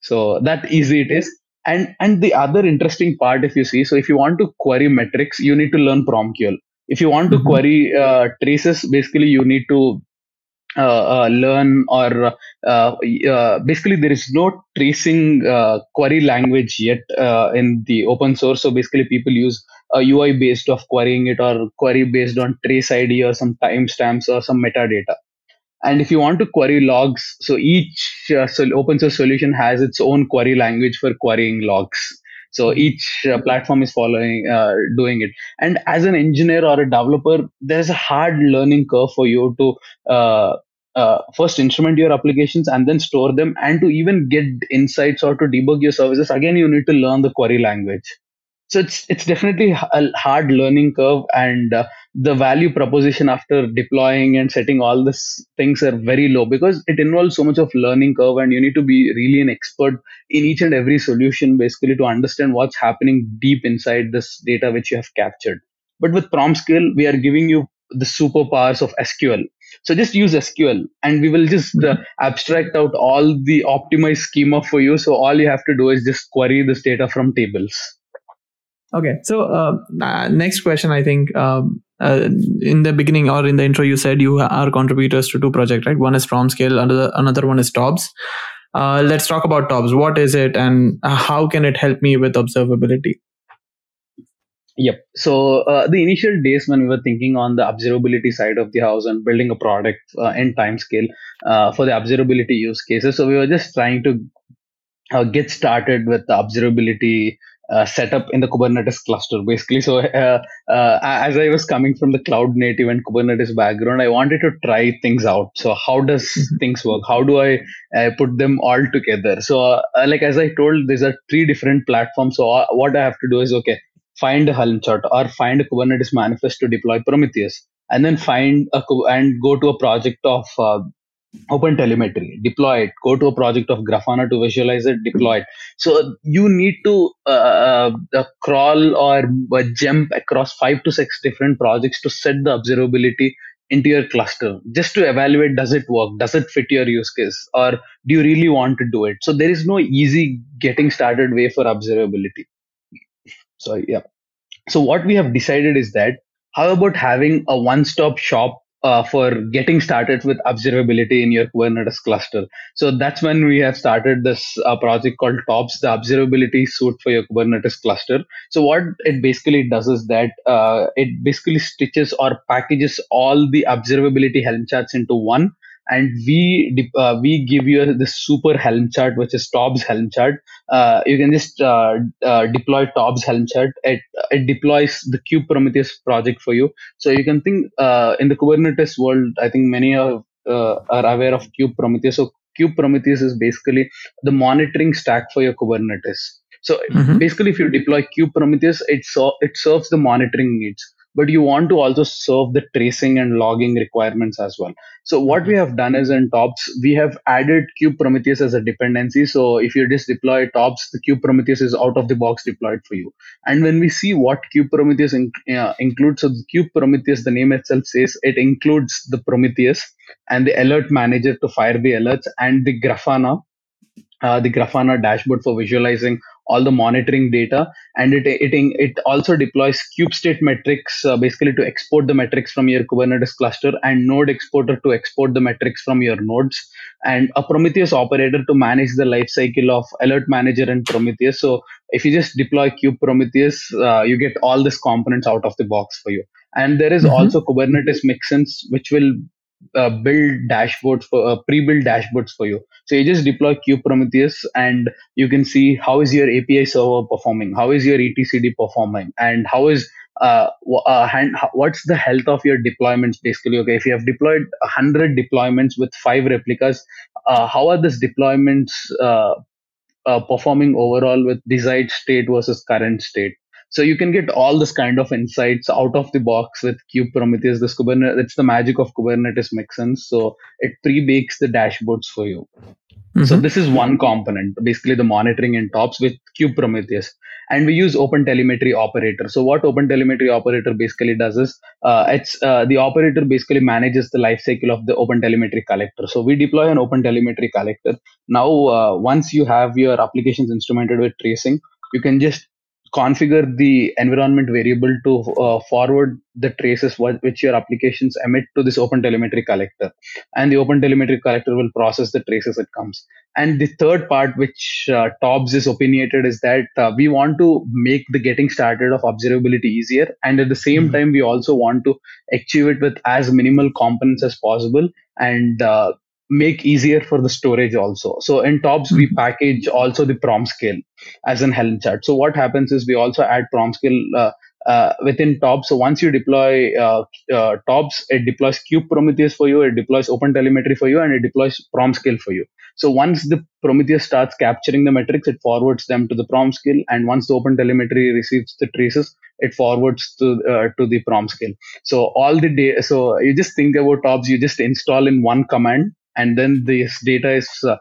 E: So that easy it is and and the other interesting part if you see so if you want to query metrics you need to learn promql if you want to mm-hmm. query uh, traces basically you need to uh, uh, learn or uh, uh, basically there is no tracing uh, query language yet in the open source. So basically people use a ui based of querying it or query based on trace id or some timestamps or some metadata and if you want to query logs, so each uh, so open source solution has its own query language for querying logs. So hmm. each uh, platform is following, uh, doing it. And as an engineer or a developer, there's a hard learning curve for you to uh, uh, first instrument your applications and then store them. And to even get insights or to debug your services, again, you need to learn the query language so it's it's definitely a hard learning curve and uh, the value proposition after deploying and setting all these things are very low because it involves so much of learning curve and you need to be really an expert in each and every solution basically to understand what's happening deep inside this data which you have captured. But with PromScale we are giving you the superpowers of sql so just use sql and we will just uh, abstract out all the optimized schema for you. So all you have to do is just query this data from tables
C: Okay, so uh, uh, next question, I think um, uh, in the beginning or in the intro, you said you are contributors to two projects, right? One is PromScale, another another one is Tobs. uh, let's talk about TOBS. What is it and how can it help me with observability?
E: Yep. So uh, the initial days when we were thinking on the observability side of the house and building a product uh, in Timescale uh, for the observability use cases, so we were just trying to uh, get started with the observability uh, setup in the Kubernetes cluster, basically. So, uh, uh, as I was coming from the cloud native and Kubernetes background, I wanted to try things out. So, how does mm-hmm. things work? How do I uh, put them all together? So, uh, like as I told, these are three different platforms. So, uh, what I have to do is okay, find a Helm chart or find a Kubernetes manifest to deploy Prometheus, and then find a and go to a project of open telemetry deploy it go to a project of grafana to visualize it deploy it. So you need to uh, uh, uh, crawl or uh, jump across five to six different projects to set the observability into your cluster. Just to evaluate does it work? Does it fit your use case? Or do you really want to do it? So there is no easy getting started way for observability. So yeah. So what we have decided is that how about having a one stop shop uh, for getting started with observability in your Kubernetes cluster. So that's when we have started this uh, project called TOBS, the observability suite for your Kubernetes cluster. So what it basically does is that uh, it basically stitches or packages all the observability Helm charts into one and we uh, we give you the super helm chart which is TOBS helm chart. Uh, you can just uh, uh deploy TOBS helm chart. It, it deploys the kube prometheus project for you. So you can think uh, in the kubernetes world i think many are, uh, are aware of kube prometheus. So kube prometheus is basically the monitoring stack for your kubernetes. So mm-hmm. basically if you deploy kube prometheus it, so, it serves the monitoring needs but you want to also serve the tracing and logging requirements as well. So what we have done is in TOBS, we have added Kube Prometheus as a dependency. So if you just deploy TOBS, the Kube Prometheus is out of the box deployed for you. And when we see what Kube Prometheus in, uh, includes, so the Kube Prometheus, the name itself says it includes the Prometheus and the alert manager to fire the alerts and the Grafana, uh, the Grafana dashboard for visualizing all the monitoring data and it it, it also deploys kube state metrics uh, basically to export the metrics from your kubernetes cluster and node exporter to export the metrics from your nodes. And a prometheus operator to manage the life cycle of alert manager and prometheus. So if you just deploy kube prometheus uh, you get all these components out of the box for you. And there is mm-hmm. also kubernetes mixins which will uh, build dashboards for uh, pre-built dashboards for you. So you just deploy Kube Prometheus, and you can see how is your API server performing, how is your etcd performing, and how is uh, uh what's the health of your deployments basically? Okay if you have deployed 100 deployments with five replicas uh, how are these deployments uh, uh, performing overall with desired state versus current state so you can get all this kind of insights out of the box with Kube Prometheus. This Kubernetes, it's the magic of Kubernetes mixins. So it pre-bakes the dashboards for you. Mm-hmm. So this is one component, basically the monitoring and tobs with Kube Prometheus. And we use Open Telemetry operator. So what Open Telemetry operator basically does is, uh, it's uh, the operator basically manages the life cycle of the Open Telemetry collector. So we deploy an Open Telemetry collector. Now, uh, once you have your applications instrumented with tracing, you can just configure the environment variable to uh, forward the traces which your applications emit to this open telemetry collector. And the open telemetry collector will process the traces it comes. And the third part which uh, TOBS is opinionated is that uh, we want to make the getting started of observability easier. And at the same mm-hmm. time we also want to achieve it with as minimal components as possible. And uh, make easier for the storage also. So in tobs, we mm-hmm. package also the PromScale as an Helm chart. So what happens is we also add PromScale uh, uh, within tobs. So once you deploy uh, uh, TOBS, it deploys Kube Prometheus for you, it deploys OpenTelemetry for you, and it deploys PromScale for you. So once the Prometheus starts capturing the metrics, it forwards them to the PromScale, and once the OpenTelemetry receives the traces, it forwards to uh, to the PromScale. So all the data. So you just think about tobs you just install in one command and then this data is uh,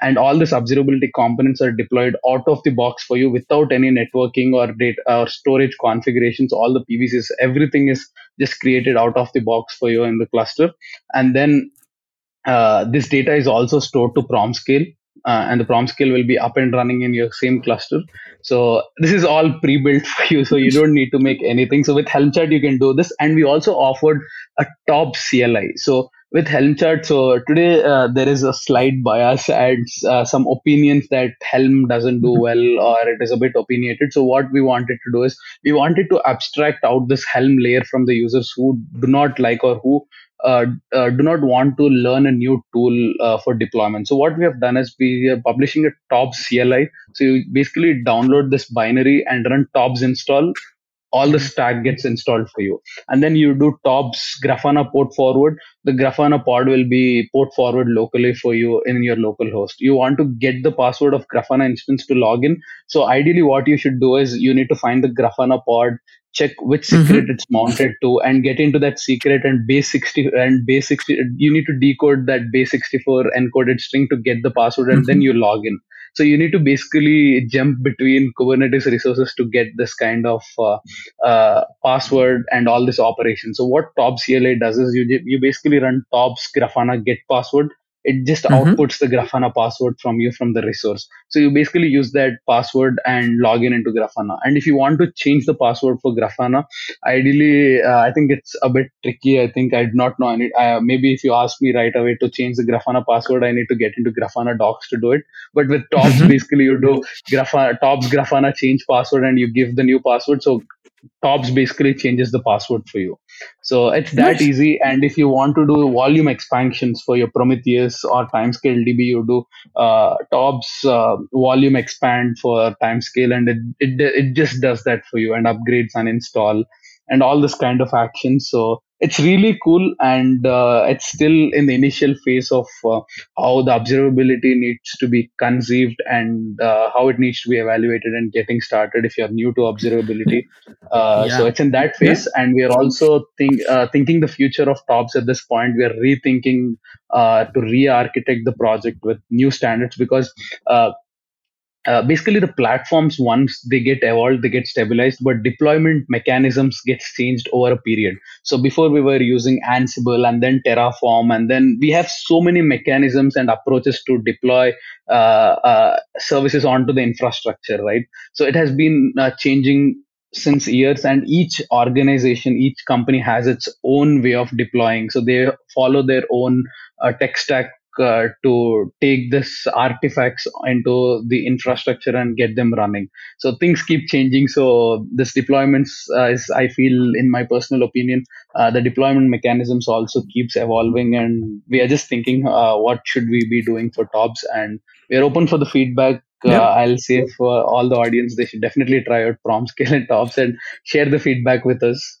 E: and all this observability components are deployed out of the box for you without any networking or data or storage configurations all the pvcs everything is just created out of the box for you in the cluster and then uh, this data is also stored to PromScale uh, and the PromScale will be up and running in your same cluster. So this is all pre-built (laughs) for you, so you don't need to make anything. So with Helm chart, you can do this, and we also offered a top CLI. So with Helm chart, so today uh, there is a slight bias and uh, some opinions that Helm doesn't do well or it is a bit opinionated. So what we wanted to do is we wanted to abstract out this Helm layer from the users who do not like or who uh, uh, do not want to learn a new tool uh, for deployment. So what we have done is we are publishing a TOBS CLI. So you basically download this binary and run TOBS install all the stack gets installed for you. And then you do TOBS Grafana port forward. The Grafana pod will be port forward locally for you in your local host. You want to get the password of Grafana instance to log in. So ideally what you should do is you need to find the Grafana pod, check which mm-hmm. secret mm-hmm. it's mounted to and get into that secret and base 60 and base 60 you need to decode that base 64 encoded string to get the password and mm-hmm. then you log in so you need to basically jump between Kubernetes resources to get this kind of uh, uh, password and all this operation. So what TOBS CLI does is you you basically run TOBS Grafana get password it just mm-hmm. outputs the Grafana password from you from the resource. So you basically use that password and log in into Grafana. And if you want to change the password for Grafana, ideally, uh, I think it's a bit tricky. I think I do not know any. Uh, maybe if you ask me right away to change the Grafana password, I need to get into Grafana docs to do it. But with (laughs) mm-hmm. basically you do Grafana, TOBS Grafana change password and you give the new password. So TOBS basically changes the password for you. So it's that nice. easy. And if you want to do volume expansions for your Prometheus or Timescale DB, you do uh, TOBS uh, volume expand for Timescale, and it, it it just does that for you and upgrades and install and all this kind of action. So it's really cool and uh, it's still in the initial phase of uh, how the observability needs to be conceived and uh, how it needs to be evaluated and getting started if you're new to observability uh, yeah. so it's in that phase yeah. and we are also think, uh, thinking the future of TOBS at this point we are rethinking uh, to re-architect the project with new standards because uh, basically the platforms once they get evolved they get stabilized but deployment mechanisms gets changed over a period. So before we were using ansible and then terraform and then we have so many mechanisms and approaches to deploy uh, uh, services onto the infrastructure right? So it has been uh, changing since years and each organization each company has its own way of deploying. So they follow their own uh, tech stack uh, to take this artifacts into the infrastructure and get them running. So things keep changing. So this deployments uh, is, I feel, in my personal opinion, uh, the deployment mechanisms also keeps evolving, and we are just thinking, uh, what should we be doing for tobs And we are open for the feedback. Uh. I'll say for all the audience, they should definitely try out PromScale and TOBS and share the feedback with us.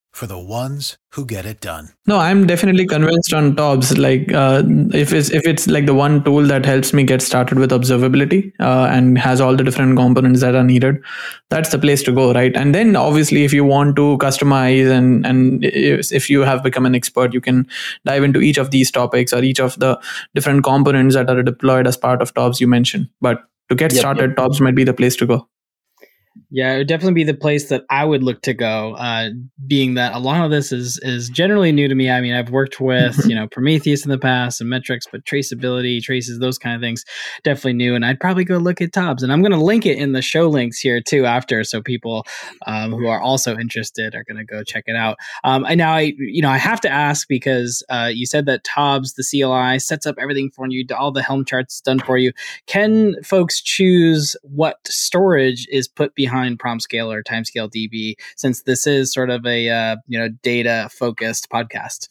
D: for the ones who get it done.
C: No, I'm definitely convinced on TOBS. Like, uh, if it's if it's like the one tool that helps me get started with observability uh, and has all the different components that are needed, that's the place to go, right? And then obviously, if you want to customize and and if, if you have become an expert, you can dive into each of these topics or each of the different components that are deployed as part of TOBS you mentioned. But to get yep, started, yep. TOBS might be the place to go.
A: Yeah, it would definitely be the place that I would look to go. Uh, being that a lot of this is is generally new to me. I mean, I've worked with (laughs) you know Prometheus in the past and metrics, but traceability, traces, those kind of things, definitely new. And I'd probably go look at TOBS, and I'm going to link it in the show links here too after, so people um, who are also interested are going to go check it out. Um, and now I, you know, I have to ask because uh, you said that TOBS, the CLI, sets up everything for you, all the Helm charts done for you. Can folks choose what storage is put behind PromScale or Timescale DB, since this is sort of a uh, you know data focused podcast.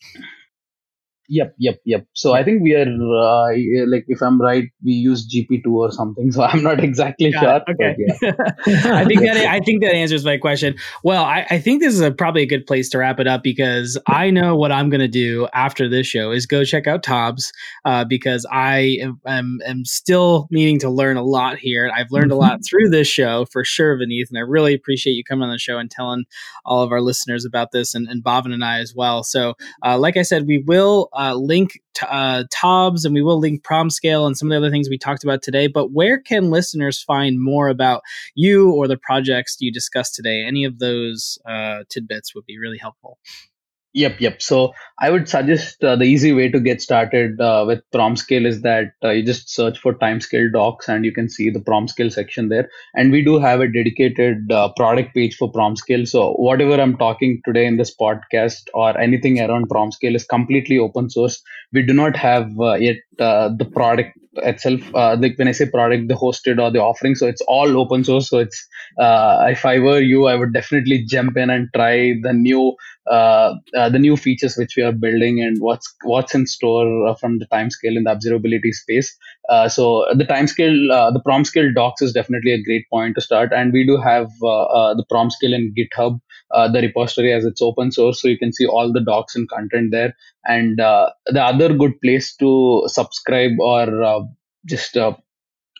E: Yep, yep, yep. So I think we are uh, like, if I'm right, we use GP2 or something. So (laughs) I'm not exactly Got sure. Okay. Yeah. (laughs)
A: I think that I think that answers my question. Well, I, I think this is a, probably a good place to wrap it up because I know what I'm going to do after this show is go check out TOBS uh, because I am, am, am, still needing to learn a lot here. I've learned mm-hmm. a lot through this show for sure, Vineeth, and I really appreciate you coming on the show and telling all of our listeners about this and, and Bhavin and I as well. So, uh, like I said, we will uh, link t- uh, TOBS and we will link PromScale and some of the other things we talked about today. But where can listeners find more about you or the projects you discussed today? Any of those uh, tidbits would be really helpful.
E: Yep, yep. So I would suggest uh, the easy way to get started uh, with PromScale is that uh, you just search for timescale docs and you can see the PromScale section there. And we do have a dedicated uh, product page for PromScale. So whatever I'm talking today in this podcast or anything around PromScale is completely open source. We do not have uh, yet uh, the product itself uh, like when i say product the hosted or the offering so it's all open source so it's uh, if i were you i would definitely jump in and try the new uh, uh, the new features which we are building and what's what's in store uh, from the Timescale in the observability space. Uh, so the timescale, uh, the PromScale docs is definitely a great point to start, and we do have uh, the PromScale in GitHub. the repository as it's open source, so you can see all the docs and content there. And the other good place to subscribe or just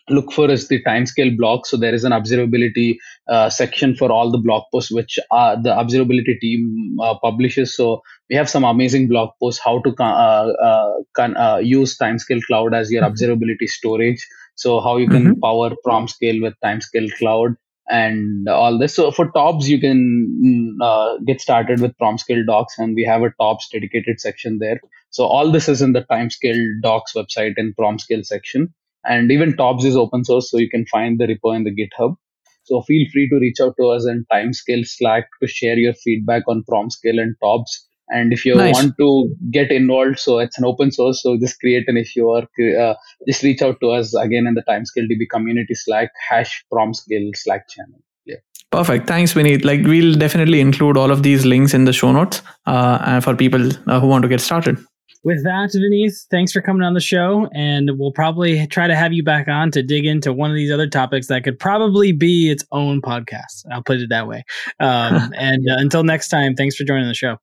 E: look for is the timescale blog. So there is an observability uh, section for all the blog posts which uh, the observability team uh, publishes. So we have some amazing blog posts how to uh, uh, can, uh, use timescale cloud as your mm-hmm. observability storage. So how you can mm-hmm. power PromScale with timescale cloud and all this. So for tobs, you can mm, uh, get started with PromScale docs, and we have a tobs dedicated section there. So all this is in the timescale docs website in PromScale section and even tobs is open source, so you can find the repo in the GitHub. So feel free to reach out to us in Timescale Slack to share your feedback on PromScale and TOBS. And if you nice. want to get involved, so it's an open source, so just create an issue or uh, just reach out to us again in the Timescale DB community Slack hash prom PromScale Slack channel. Yeah.
C: Perfect. Thanks, Vineeth. Like we'll definitely include all of these links in the show notes uh, for people uh, who want to get started
A: with that, Vineeth, thanks for coming on the show. And we'll probably try to have you back on to dig into one of these other topics that could probably be its own podcast. I'll put it that way. Um, (laughs) and uh, until next time, thanks for joining the show.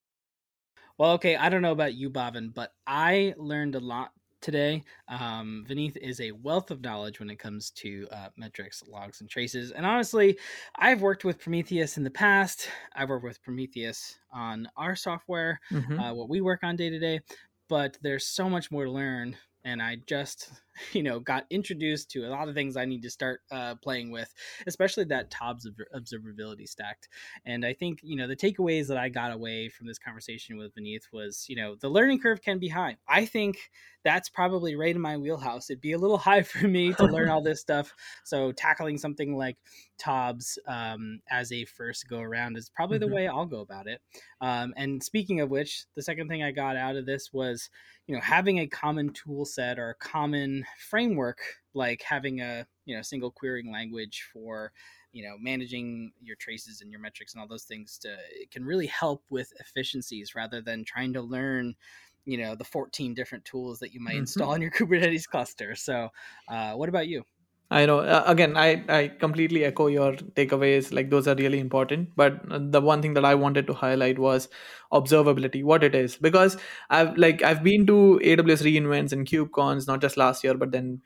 A: Well, okay, I don't know about you, Bhavin, but I learned a lot today. Um, Vineeth is a wealth of knowledge when it comes to uh, metrics, logs, and traces. And honestly, I've worked with Prometheus in the past. I've worked with Prometheus on our software, mm-hmm. uh, what we work on day to day but there's so much more to learn and I just, (laughs) you know, got introduced to a lot of things I need to start uh, playing with, especially that TOBS observability stacked. And I think, you know, the takeaways that I got away from this conversation with Vineeth was, you know, the learning curve can be high. I think that's probably right in my wheelhouse. It'd be a little (laughs) high for me to learn all this stuff. So tackling something like TOBS um, as a first go around is probably mm-hmm. the way I'll go about it. Um, and speaking of which, the second thing I got out of this was, you know, having a common tool set or a common framework, like having a, you know, single querying language for you know managing your traces and your metrics and all those things to it can really help with efficiencies rather than trying to learn you know the 14 different tools that you might mm-hmm. install in your (laughs) kubernetes cluster so uh, what about you
C: I know. Uh, again, I I completely echo your takeaways. Like those are really important. But the one thing that I wanted to highlight was observability, what it is, because I've like I've been to AWS reInvents and KubeCons not just last year, but then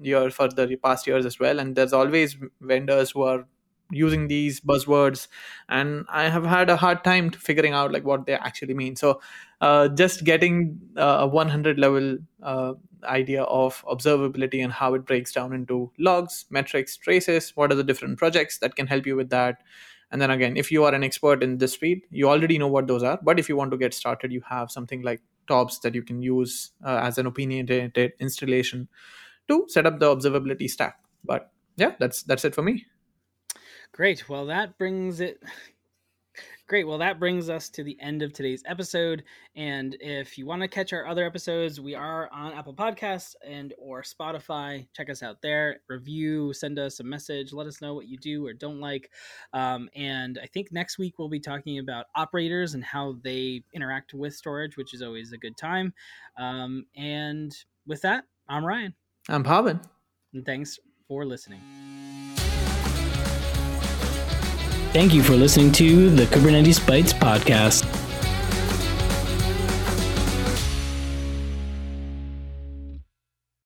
C: year for the past years as well. And there's always vendors who are using these buzzwords and i have had a hard time figuring out like what they actually mean. So uh, just getting uh, a 100 level uh, idea of observability and how it breaks down into logs metrics traces what are the different projects that can help you with that. And then again if you are an expert in this field you already know what those are. But if you want to get started you have something like tobs that you can use uh, as an opinionated installation to set up the observability stack. But yeah that's that's it for me
A: Great. Well, that brings it. Great. Well, that brings us to the end of today's episode. And if you want to catch our other episodes, we are on Apple Podcasts and or Spotify. Check us out there. Review, send us a message. Let us know what you do or don't like. Um, and I think next week we'll be talking about operators and how they interact with storage, which is always a good time. Um, and with that, I'm Ryan.
C: I'm Bhavin.
A: And thanks for listening. Thank you for listening to the Kubernetes Bytes podcast.